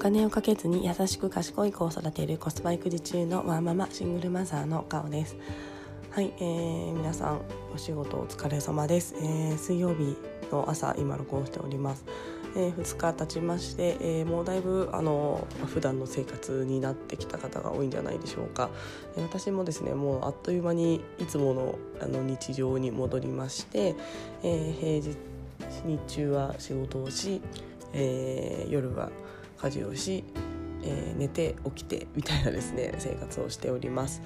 金をかけずに優しく賢い子を育てるコスパ育児中のワーママシングルマザーの顔です。はい、えー、皆さんお仕事お疲れ様です、えー、水曜日の朝今録音しております。えー、2日経ちまして、えー、もうだいぶあの普段の生活になってきた方が多いんじゃないでしょうか、えー、私もですねもうあっという間にいつものあの日常に戻りまして、え平日日中は仕事をし、え夜は家事をし、え寝て起きてみたいなですね 生活をしております。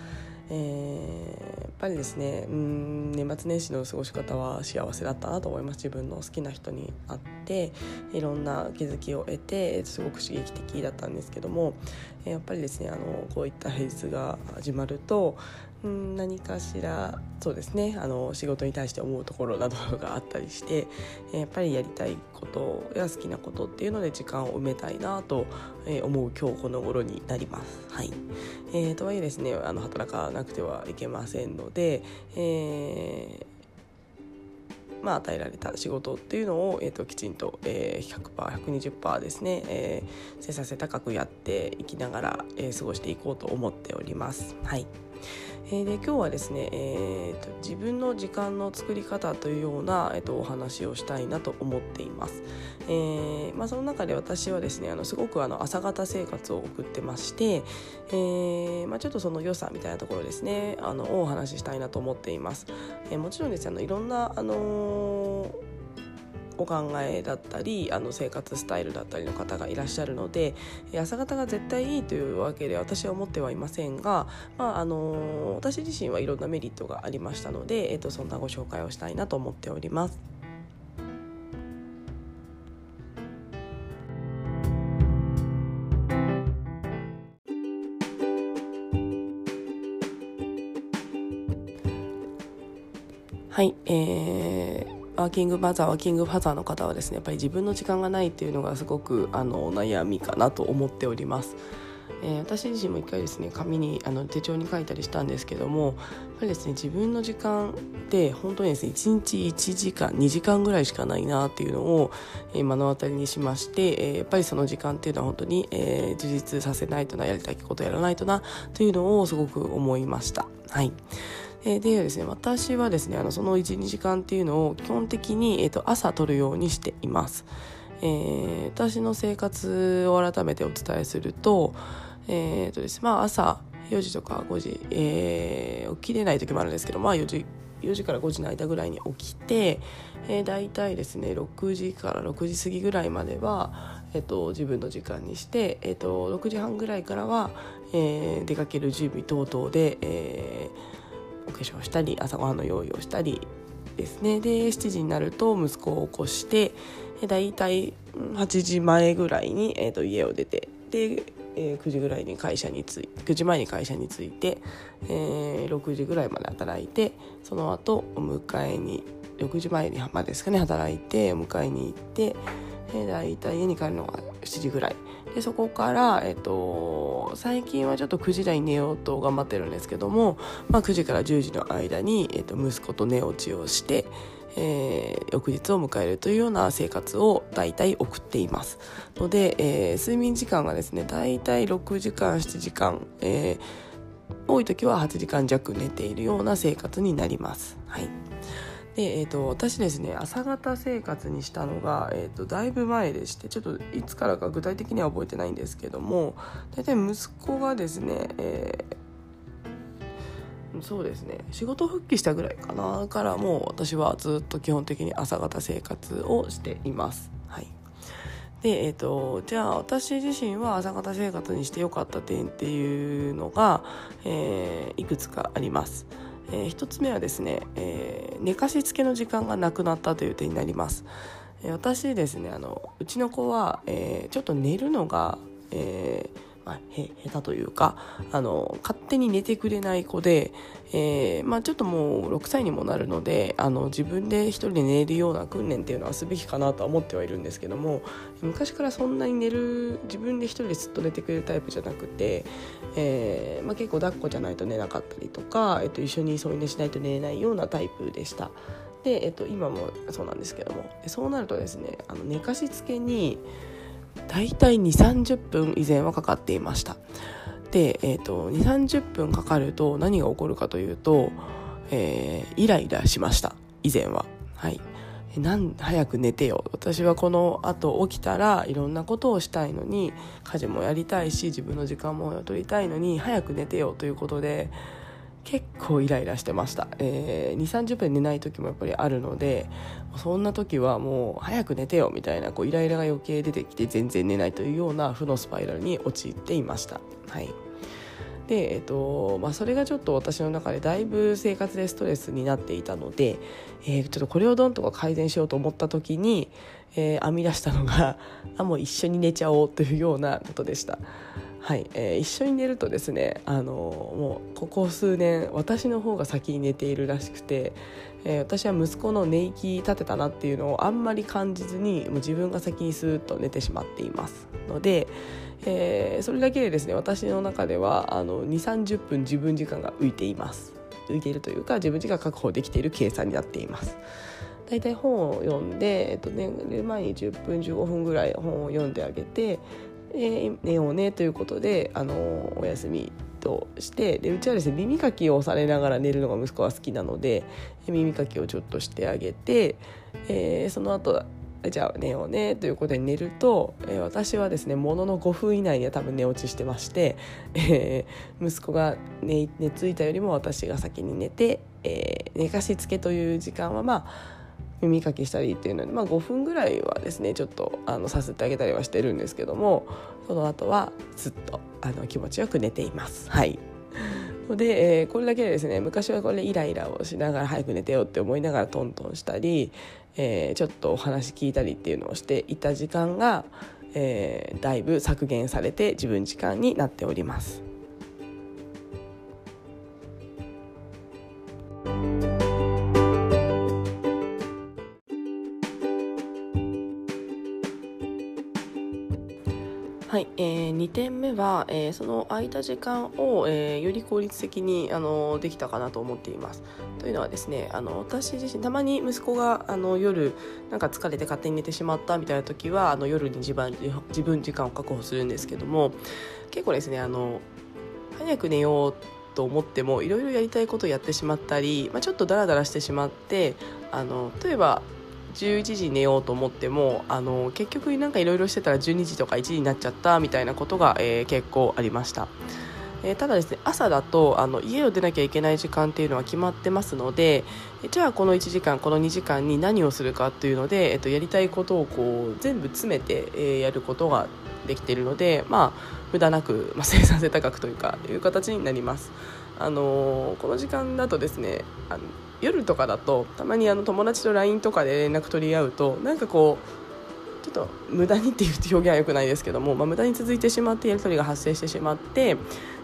えー、やっぱりですねうん年末年始の過ごし方は幸せだったなと思います自分の好きな人に会っていろんな気づきを得てすごく刺激的だったんですけどもやっぱりですねあのこういった平日が始まるとん何かしらそうですねあの仕事に対して思うところなどがあったりしてやっぱりやりたいことや好きなことっていうので時間を埋めたいなと思う今日この頃になります。はいえー、とはいえですねあの働かなくてはいけませんので、えーまあ、与えられた仕事っていうのを、えーと、きちんと、えー、100%120% ですね、えー、生産性高くやっていきながら、えー、過ごしていこうと思っております。はいえー、で今日はですね、えーと、自分の時間の作り方というような、えーと、お話をしたいなと思っています。えーまあ、その中で私はですねあのすごくあの朝方生活を送ってまして、えーまあ、ちょっとその良さみたいなところですねあのお話ししたいなと思っています。えー、もちろんですねあのいろんな、あのーお考えだったりあの生活スタイルだったりの方がいらっしゃるので朝方が絶対いいというわけで私は思ってはいませんが、まあ、あの私自身はいろんなメリットがありましたので、えっと、そんなご紹介をしたいなと思っております。はい、えーワーキングマザーワーキングファザーの方はですねやっぱり自分の時間がないっていうのがすごくあの悩みかなと思っております。えー、私自身も一回ですね紙にあの手帳に書いたりしたんですけどもやっぱりですね自分の時間って本当にですね1日1時間2時間ぐらいしかないなっていうのを、えー、目の当たりにしまして、えー、やっぱりその時間っていうのは本当に、えー、充実させないとなやりたいことやらないとなというのをすごく思いました。はいえでですね、私はですね、あのその1、2時間っていうのを基本的に、えーと、朝取るようにしています。えー、私の生活を改めてお伝えすると、えーとですまあ、朝4時とか5時、えー、起きれない時もあるんですけど、まあ、4時4時から5時の間ぐらいに起きて、えー、大体ですね6時から6時過ぎぐらいまでは、えーと、自分の時間にして、えーと、6時半ぐらいからは、えー、出かける準備等々で、えーお化粧したり朝ごはんの用意をしたりですね。で7時になると息子を起こしてだいたい8時前ぐらいに、えー、と家を出てで、えー、9時ぐらいに会社に着い9時前に会社に着いて、えー、6時ぐらいまで働いてその後お迎えに6時前にまですかね働いてお迎えに行って、えー、だいたい家に帰るのが7時ぐらい。でそこから、えっと、最近はちょっと9時台に寝ようと頑張ってるんですけども、まあ、9時から10時の間に、えっと、息子と寝落ちをして、えー、翌日を迎えるというような生活を大体送っていますので、えー、睡眠時間がですね大体6時間7時間、えー、多い時は8時間弱寝ているような生活になります。はいで、えーと、私ですね朝方生活にしたのが、えーと、だいぶ前でしてちょっといつからか具体的には覚えてないんですけども大体息子がですね、えー、そうですね仕事復帰したぐらいかなからもう私はずっと基本的に朝方生活をしています。はいでえーと、じゃあ私自身は朝方生活にしてよかった点っていうのが、えー、いくつかあります。えー、1つ目はですね、えー、寝かしつけの時間がなくなったという点になります、えー、私ですねあのうちの子は、えちょっと寝るのが、えまあ、へ下手というかあの勝手に寝てくれない子で、えーまあ、ちょっともう6歳にもなるのであの自分で一人で寝るような訓練っていうのはすべきかなとは思ってはいるんですけども昔からそんなに寝る自分で一人でずっと寝てくれるタイプじゃなくて、えーまあ、結構抱っこじゃないと寝なかったりとか、えっと、一緒に添い寝しないと寝れないようなタイプでした。で、えっと、今もそうなんですけどもそうなるとですねあの寝かしつけに大体2 3 0分以前はかかっていました。で、えーと、2 3 0分かかると何が起こるかというと、えー、イライラしました。以前は。はい。なん早く寝てよ。私はこのあと起きたらいろんなことをしたいのに家事もやりたいし自分の時間も取りたいのに早く寝てよということで結構イライラしてました、えー、2 3 0分寝ない時もやっぱりあるのでそんな時はもう早く寝てよみたいなこうイライラが余計出てきて全然寝ないというような負のスパイラルに陥っていました。はいで、えっとまあ、それがちょっと私の中でだいぶ生活でストレスになっていたので、えー、ちょっとこれをどんとか改善しようと思った時に、えー、編み出したのがあもう一緒に寝ちゃおうというようなことでした。はい、えー、一緒に寝るとですねあのもうここ数年私の方が先に寝ているらしくて、えー、私は息子の寝息立てたなっていうのをあんまり感じずにもう自分が先にスーッと寝てしまっています。ので、えー、それだけでですね私の中ではあの2 3 0分自分時間が浮いています。浮いているというか自分時間確保できている計算になっています。だいたい本を読んで、えっと、寝る前に10分15分ぐらい本を読んであげてえー、寝ようねということであのお休みとしてでうちはですね耳かきをされながら寝るのが息子は好きなので耳かきをちょっとしてあげて、えー、その後じゃあ寝ようねということで寝ると、えー、私はですねものの5分以内には多分寝落ちしてまして、えー、息子が寝寝ついたよりも私が先に寝て、えー、寝かしつけという時間はまあ耳かきしたりっていうので、まあ、5分ぐらいはですねちょっとあのさせてあげたりはしてるんですけどもその後はずっとあの気持ちよく寝ています。はいで、えー、これだけですね昔はこれイライラをしながら早く寝てよって思いながらトントンしたり、えー、ちょっとお話聞いたりっていうのをしていた時間が、えー、だいぶ削減されて自分時間になっております。はい、えー、2点目は、えー、その空いた時間を、えー、より効率的にあのできたかなと思っています。というのはですねあの私自身たまに息子があの夜なんか疲れて勝手に寝てしまったみたいな時はあの夜に自分自分時間を確保するんですけども結構ですねあの早く寝ようと思ってもいろいろやりたいことをやってしまったり、まあ、ちょっとダラダラしてしまってあの例えば11時寝ようと思ってもあの結局なんかいろいろしてたら12時とか1時になっちゃったみたいなことが、えー、結構ありました。えー、ただですね朝だとあの家を出なきゃいけない時間っていうのは決まってますのでじゃあこの1時間この2時間に何をするかっていうので、えっと、やりたいことをこう全部詰めて、えー、やることができているのでまあ無駄なく、まあ、生産性高くというかいう形になります。あのー、この時間だとですねあの夜とかだとたまにあの友達と LINE とかで連絡取り合うとなんかこうちょっと無駄にっていう表現は良くないですけども、まあ、無駄に続いてしまってやり取りが発生してしまって、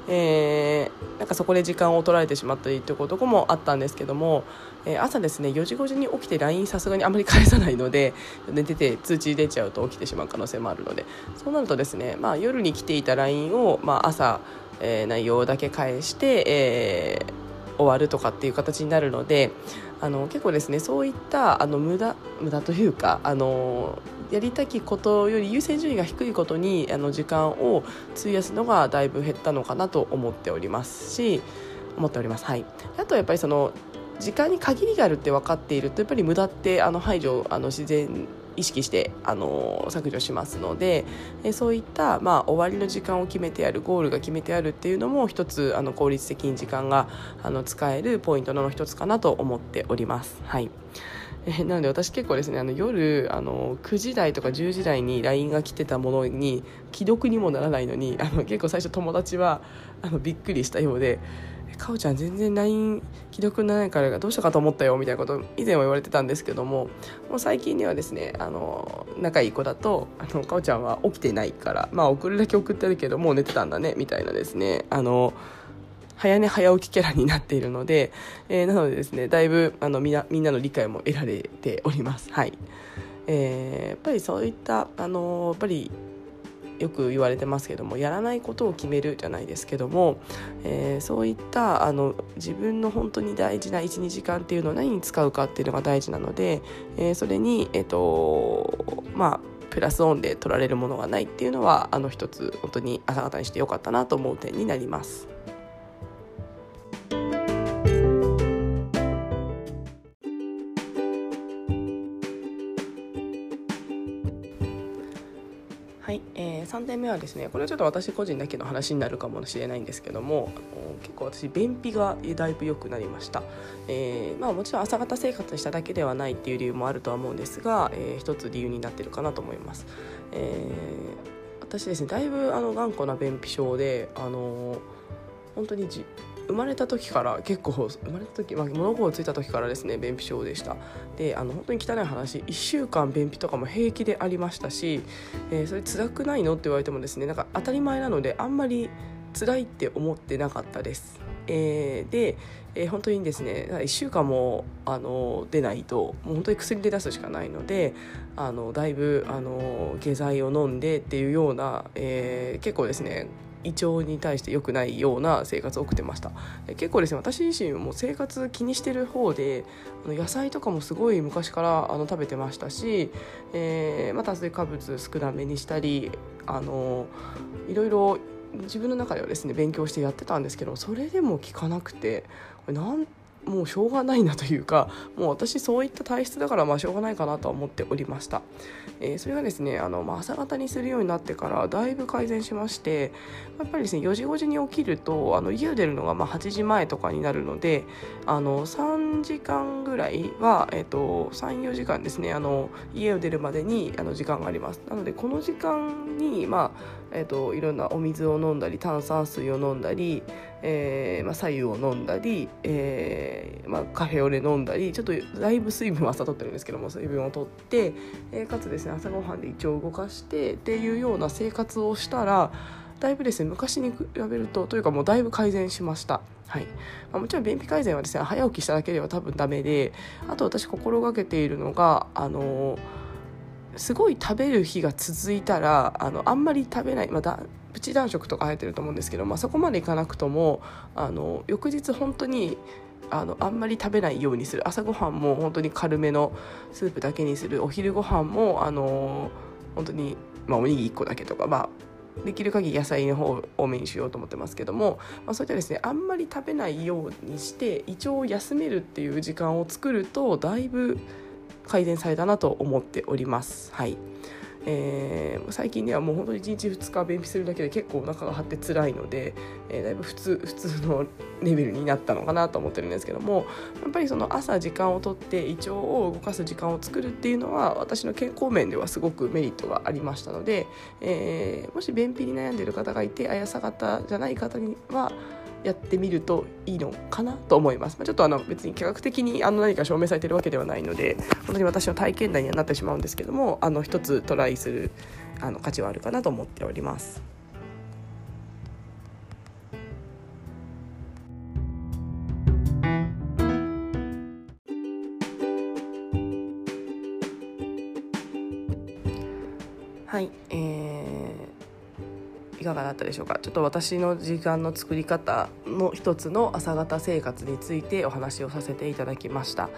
えー、なんかそこで時間を取られてしまったりということもあったんですけども、えー、朝ですね4時5時に起きて LINE さすがにあまり返さないので寝てて通知出ちゃうと起きてしまう可能性もあるので。そうなるとですね、まあ、夜に来ていた LINE を、まあ、朝、えー、内容だけ返して、え終わるとかっていう形になるのであの結構ですねそういったあの無駄無駄というかあのやりたきことより優先順位が低いことにあの時間を費やすのがだいぶ減ったのかなと思っておりますし思っております。はい、あとやっぱりその時間に限りがあるって分かっているとやっぱり無駄ってあの排除あの自然意識してあの削除しますのでえそういった、まあ、終わりの時間を決めてあるゴールが決めてあるっていうのも一つあの効率的に時間があの使えるポイントの一つかなと思っております。はいえなので私結構ですねあの夜あの9時台とか10時台に LINE が来てたものに既読にもならないのにあの結構最初友達はあのびっくりしたようでかおちゃん全然 LINE 既読にならないからどうしたかと思ったよみたいなこと以前は言われてたんですけどももう最近ではですねあの仲いい子だとあのかおちゃんは起きてないからまあ送るだけ送ってるけどもう寝てたんだねみたいなですねあの早寝早起きキャラになっているので、えー、なのでですねだいぶあのみんなみんなの理解も得られております。はいえー、やっぱりそういったあのやっぱりよく言われてますけどもやらないことを決めるじゃないですけども、えー、そういったあの自分の本当に大事な12時間っていうのを何に使うかっていうのが大事なので、えー、それに、えーとまあ、プラスオンで取られるものがないっていうのはあの一つ本当に朝方にしてよかったなと思う点になります。点目はですねこれはちょっと私個人だけの話になるかもしれないんですけども結構私便秘がだいぶ良くなりました、えー、まあ、もちろん朝方生活しただけではないっていう理由もあるとは思うんですが、えー、一つ理由になってるかなと思います、えー、私ですねだいぶあの頑固な便秘症であの本当にじ生まれた時から結構生まれた時、まあ、物心ついた時からですね便秘症でした。であの本当に汚い話1週間便秘とかも平気でありましたし、えー、それ辛くないのって言われてもですねなんか当たり前なのであんまり辛いって思ってなかったです、えー、で、えー、本当にですね1週間もあの出ないともう本当に薬で出すしかないのであのだいぶあの下剤を飲んでっていうような、えー、結構ですね胃腸に対して良くないような生活を送ってました。結構ですね私自身も生活気にしてる方であの野菜とかもすごい昔からあの食べてましたし、えー、また炭水化物少なめにしたりあのいろいろ自分の中ではですね勉強してやってたんですけどそれでも効かなくてこれなんもうしょうがないなというかもう私そういった体質だからまあしょうがないかなとは思っておりました、えー、それがですねあの、まあ、朝方にするようになってからだいぶ改善しましてやっぱりですね4時5時に起きるとあの家を出るのがまあ8時前とかになるのであの3時間ぐらいは、えーと、34時間ですねあの家を出るまでにあの時間があります。なのでこの時間にまあえーと、いろんなお水を飲んだり炭酸水を飲んだり、えーまあ、左右を飲んだり、えーまあ、カフェオレ飲んだりちょっとだいぶ水分は朝取ってるんですけども水分を取って、えー、かつですね朝ごはんで胃腸を動かしてっていうような生活をしたらだいぶですね昔に比べるとというかもうだいぶ改善しました。はいまあ、もちろん便秘改善はですね早起きしただけでは多分ダメであと私心がけているのがあのーすごい食べる日が続いたらあのあんまり食べない、まあ、だプチ断食とか入ってると思うんですけど、まあ、そこまでいかなくともあの翌日本当にあのあんまり食べないようにする。朝ごはんも本当に軽めのスープだけにする。お昼ご飯もあの本当に、まあ、おにぎり1個だけとか、まあ、できる限り野菜の方多めにしようと思ってますけども、まあ、そういったですねあんまり食べないようにして胃腸を休めるっていう時間を作るとだいぶ改善されたなと思っております。はいえー、最近ではもう本当に1日2日便秘するだけで結構お腹が張って辛いので、えー、だいぶ普通普通のレベルになったのかなと思ってるんですけどもやっぱりその朝時間をとって胃腸を動かす時間を作るっていうのは私の健康面ではすごくメリットがありましたので、えー、もし便秘に悩んでる方がいて綾さ方じゃない方にはやってみるといいのかなと思います、まあ、ちょっとあの別に科学的にあの何か証明されてるわけではないので本当に私の体験談にはなってしまうんですけどもあの一つトライするあの価値はあるかなと思っております。でしょうか？ちょっと私の時間の作り方の一つの朝方生活についてお話をさせていただきました。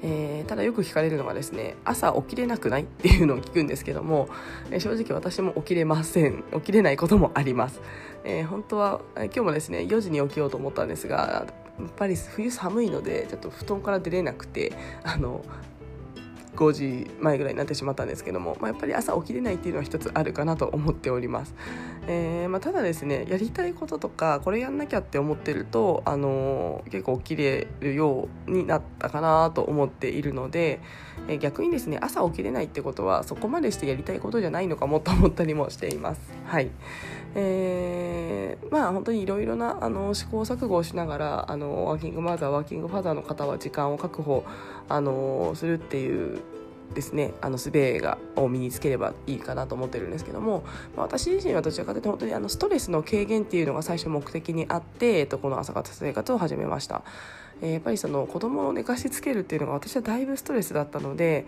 えー、ただよく聞かれるのがですね朝起きれなくないっていうのを聞くんですけども、えー、正直私も起きれません。起きれないこともあります、えー、本当は今日もですね4時に起きようと思ったんですがやっぱり冬寒いのでちょっと布団から出れなくてあの5時前ぐらいになってしまったんですけども、まあ、やっぱり朝起きれないっていうのは一つあるかなと思っております、えー、まあ、ただですねやりたいこととかこれやんなきゃって思ってると、あのー、結構起きれるようになったかなと思っているので、えー、逆にですね朝起きれないってことはそこまでしてやりたいことじゃないのかもと思ったりもしています。はい。えー、まあ本当にいろいろなあの試行錯誤をしながらあのワーキングマザーワーキングファザーの方は時間を確保あのするっていうですねあの術がを身につければいいかなと思ってるんですけども、まあ、私自身はどちらかというと本当にあのストレスの軽減っていうのが最初目的にあって、えっと、この朝方生活を始めました。え、やっぱりその子供を寝かしつけるっていうのが私はだいぶストレスだったので、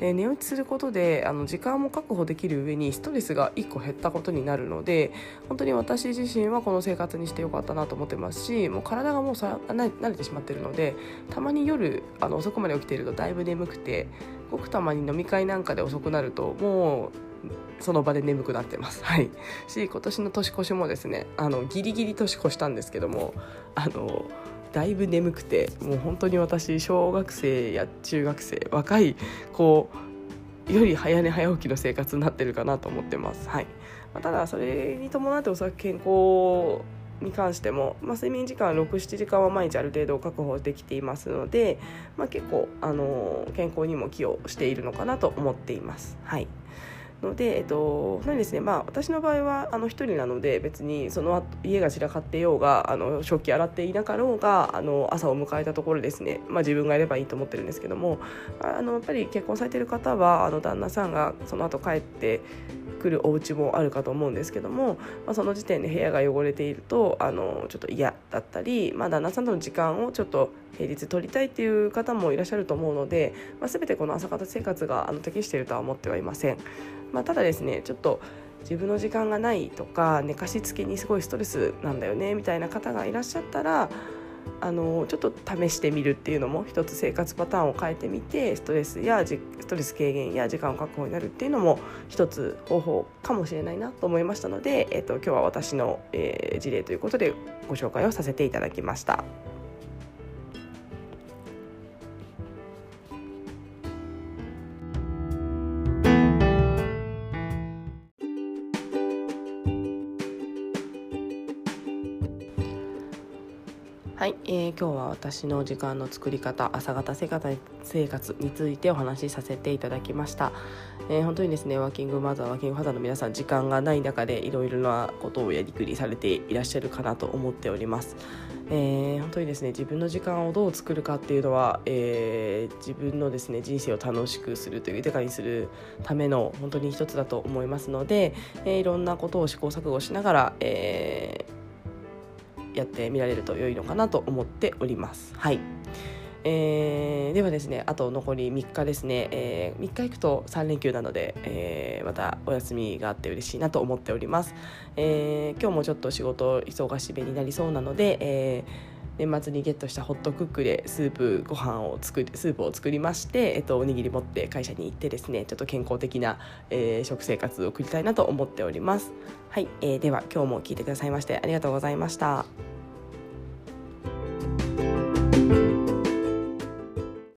え、寝落ちすることであの時間も確保できる上にストレスが1個減ったことになるので本当に私自身はこの生活にしてよかったなと思ってますしもう体がもうさ慣れてしまってるのでたまに夜あの遅くまで起きているとだいぶ眠くてごくたまに飲み会なんかで遅くなるともうその場で眠くなってます。はい。し今年の年越しもですねあのギリギリ年越したんですけどもあのだいぶ眠くてもう本当に私小学生や中学生若い子より早寝早起きの生活になってるかなと思ってます。はい、ただそれに伴っておそらく健康に関しても、まあ、睡眠時間67時間は毎日ある程度確保できていますので、まあ、結構、あの健康にも寄与しているのかなと思っています。はいので、えっと、なですね、まあ、私の場合はあの一人なので別にその後家が散らかってようがあの食器洗っていなかろうがあの朝を迎えたところですね、まあ、自分がやればいいと思ってるんですけどもあのやっぱり結婚されてる方はあの旦那さんがその後帰ってくるお家もあるかと思うんですけども、まあ、その時点で部屋が汚れているとあのちょっと嫌だったり、まあ、旦那さんとの時間をちょっと平日取りたいっていう方もいらっしゃると思うので、まあ、全てこの朝方生活があの適しているとは思ってはいません。まあ、ただですねちょっと自分の時間がないとか寝かしつけにすごいストレスなんだよねみたいな方がいらっしゃったらあのちょっと試してみるっていうのも一つ生活パターンを変えてみてストレスやストレス軽減や時間を確保になるっていうのも一つ方法かもしれないなと思いましたので、えーと、今日は私の、えー、事例ということでご紹介をさせていただきました。はい、えー、今日は私の時間の作り方朝方生活生活についてお話しさせていただきました、えー、本当にですねワーキングマザーワーキングファザーの皆さん時間がない中でいろいろなことをやりくりされていらっしゃるかなと思っております、えー、本当にですね自分の時間をどう作るかっていうのは、えー、自分のですね人生を楽しくするという豊かにするための本当に一つだと思いますので、えー、いろんなことを試行錯誤しながら、えーやってみられると良いのかなと思っております。はい。えー、ではですねあと残り3日ですね、えー、3日行くと3連休なので、えー、またお休みがあって嬉しいなと思っております、えー、今日もちょっと仕事忙しめになりそうなので、えー年末にゲットしたホットクックでスープご飯を作りスープを作りまして、えっと、おにぎり持って会社に行ってですねちょっと健康的な、えー、食生活を送りたいなと思っておりますはい、えー、では今日も聞いてくださいましてありがとうございました。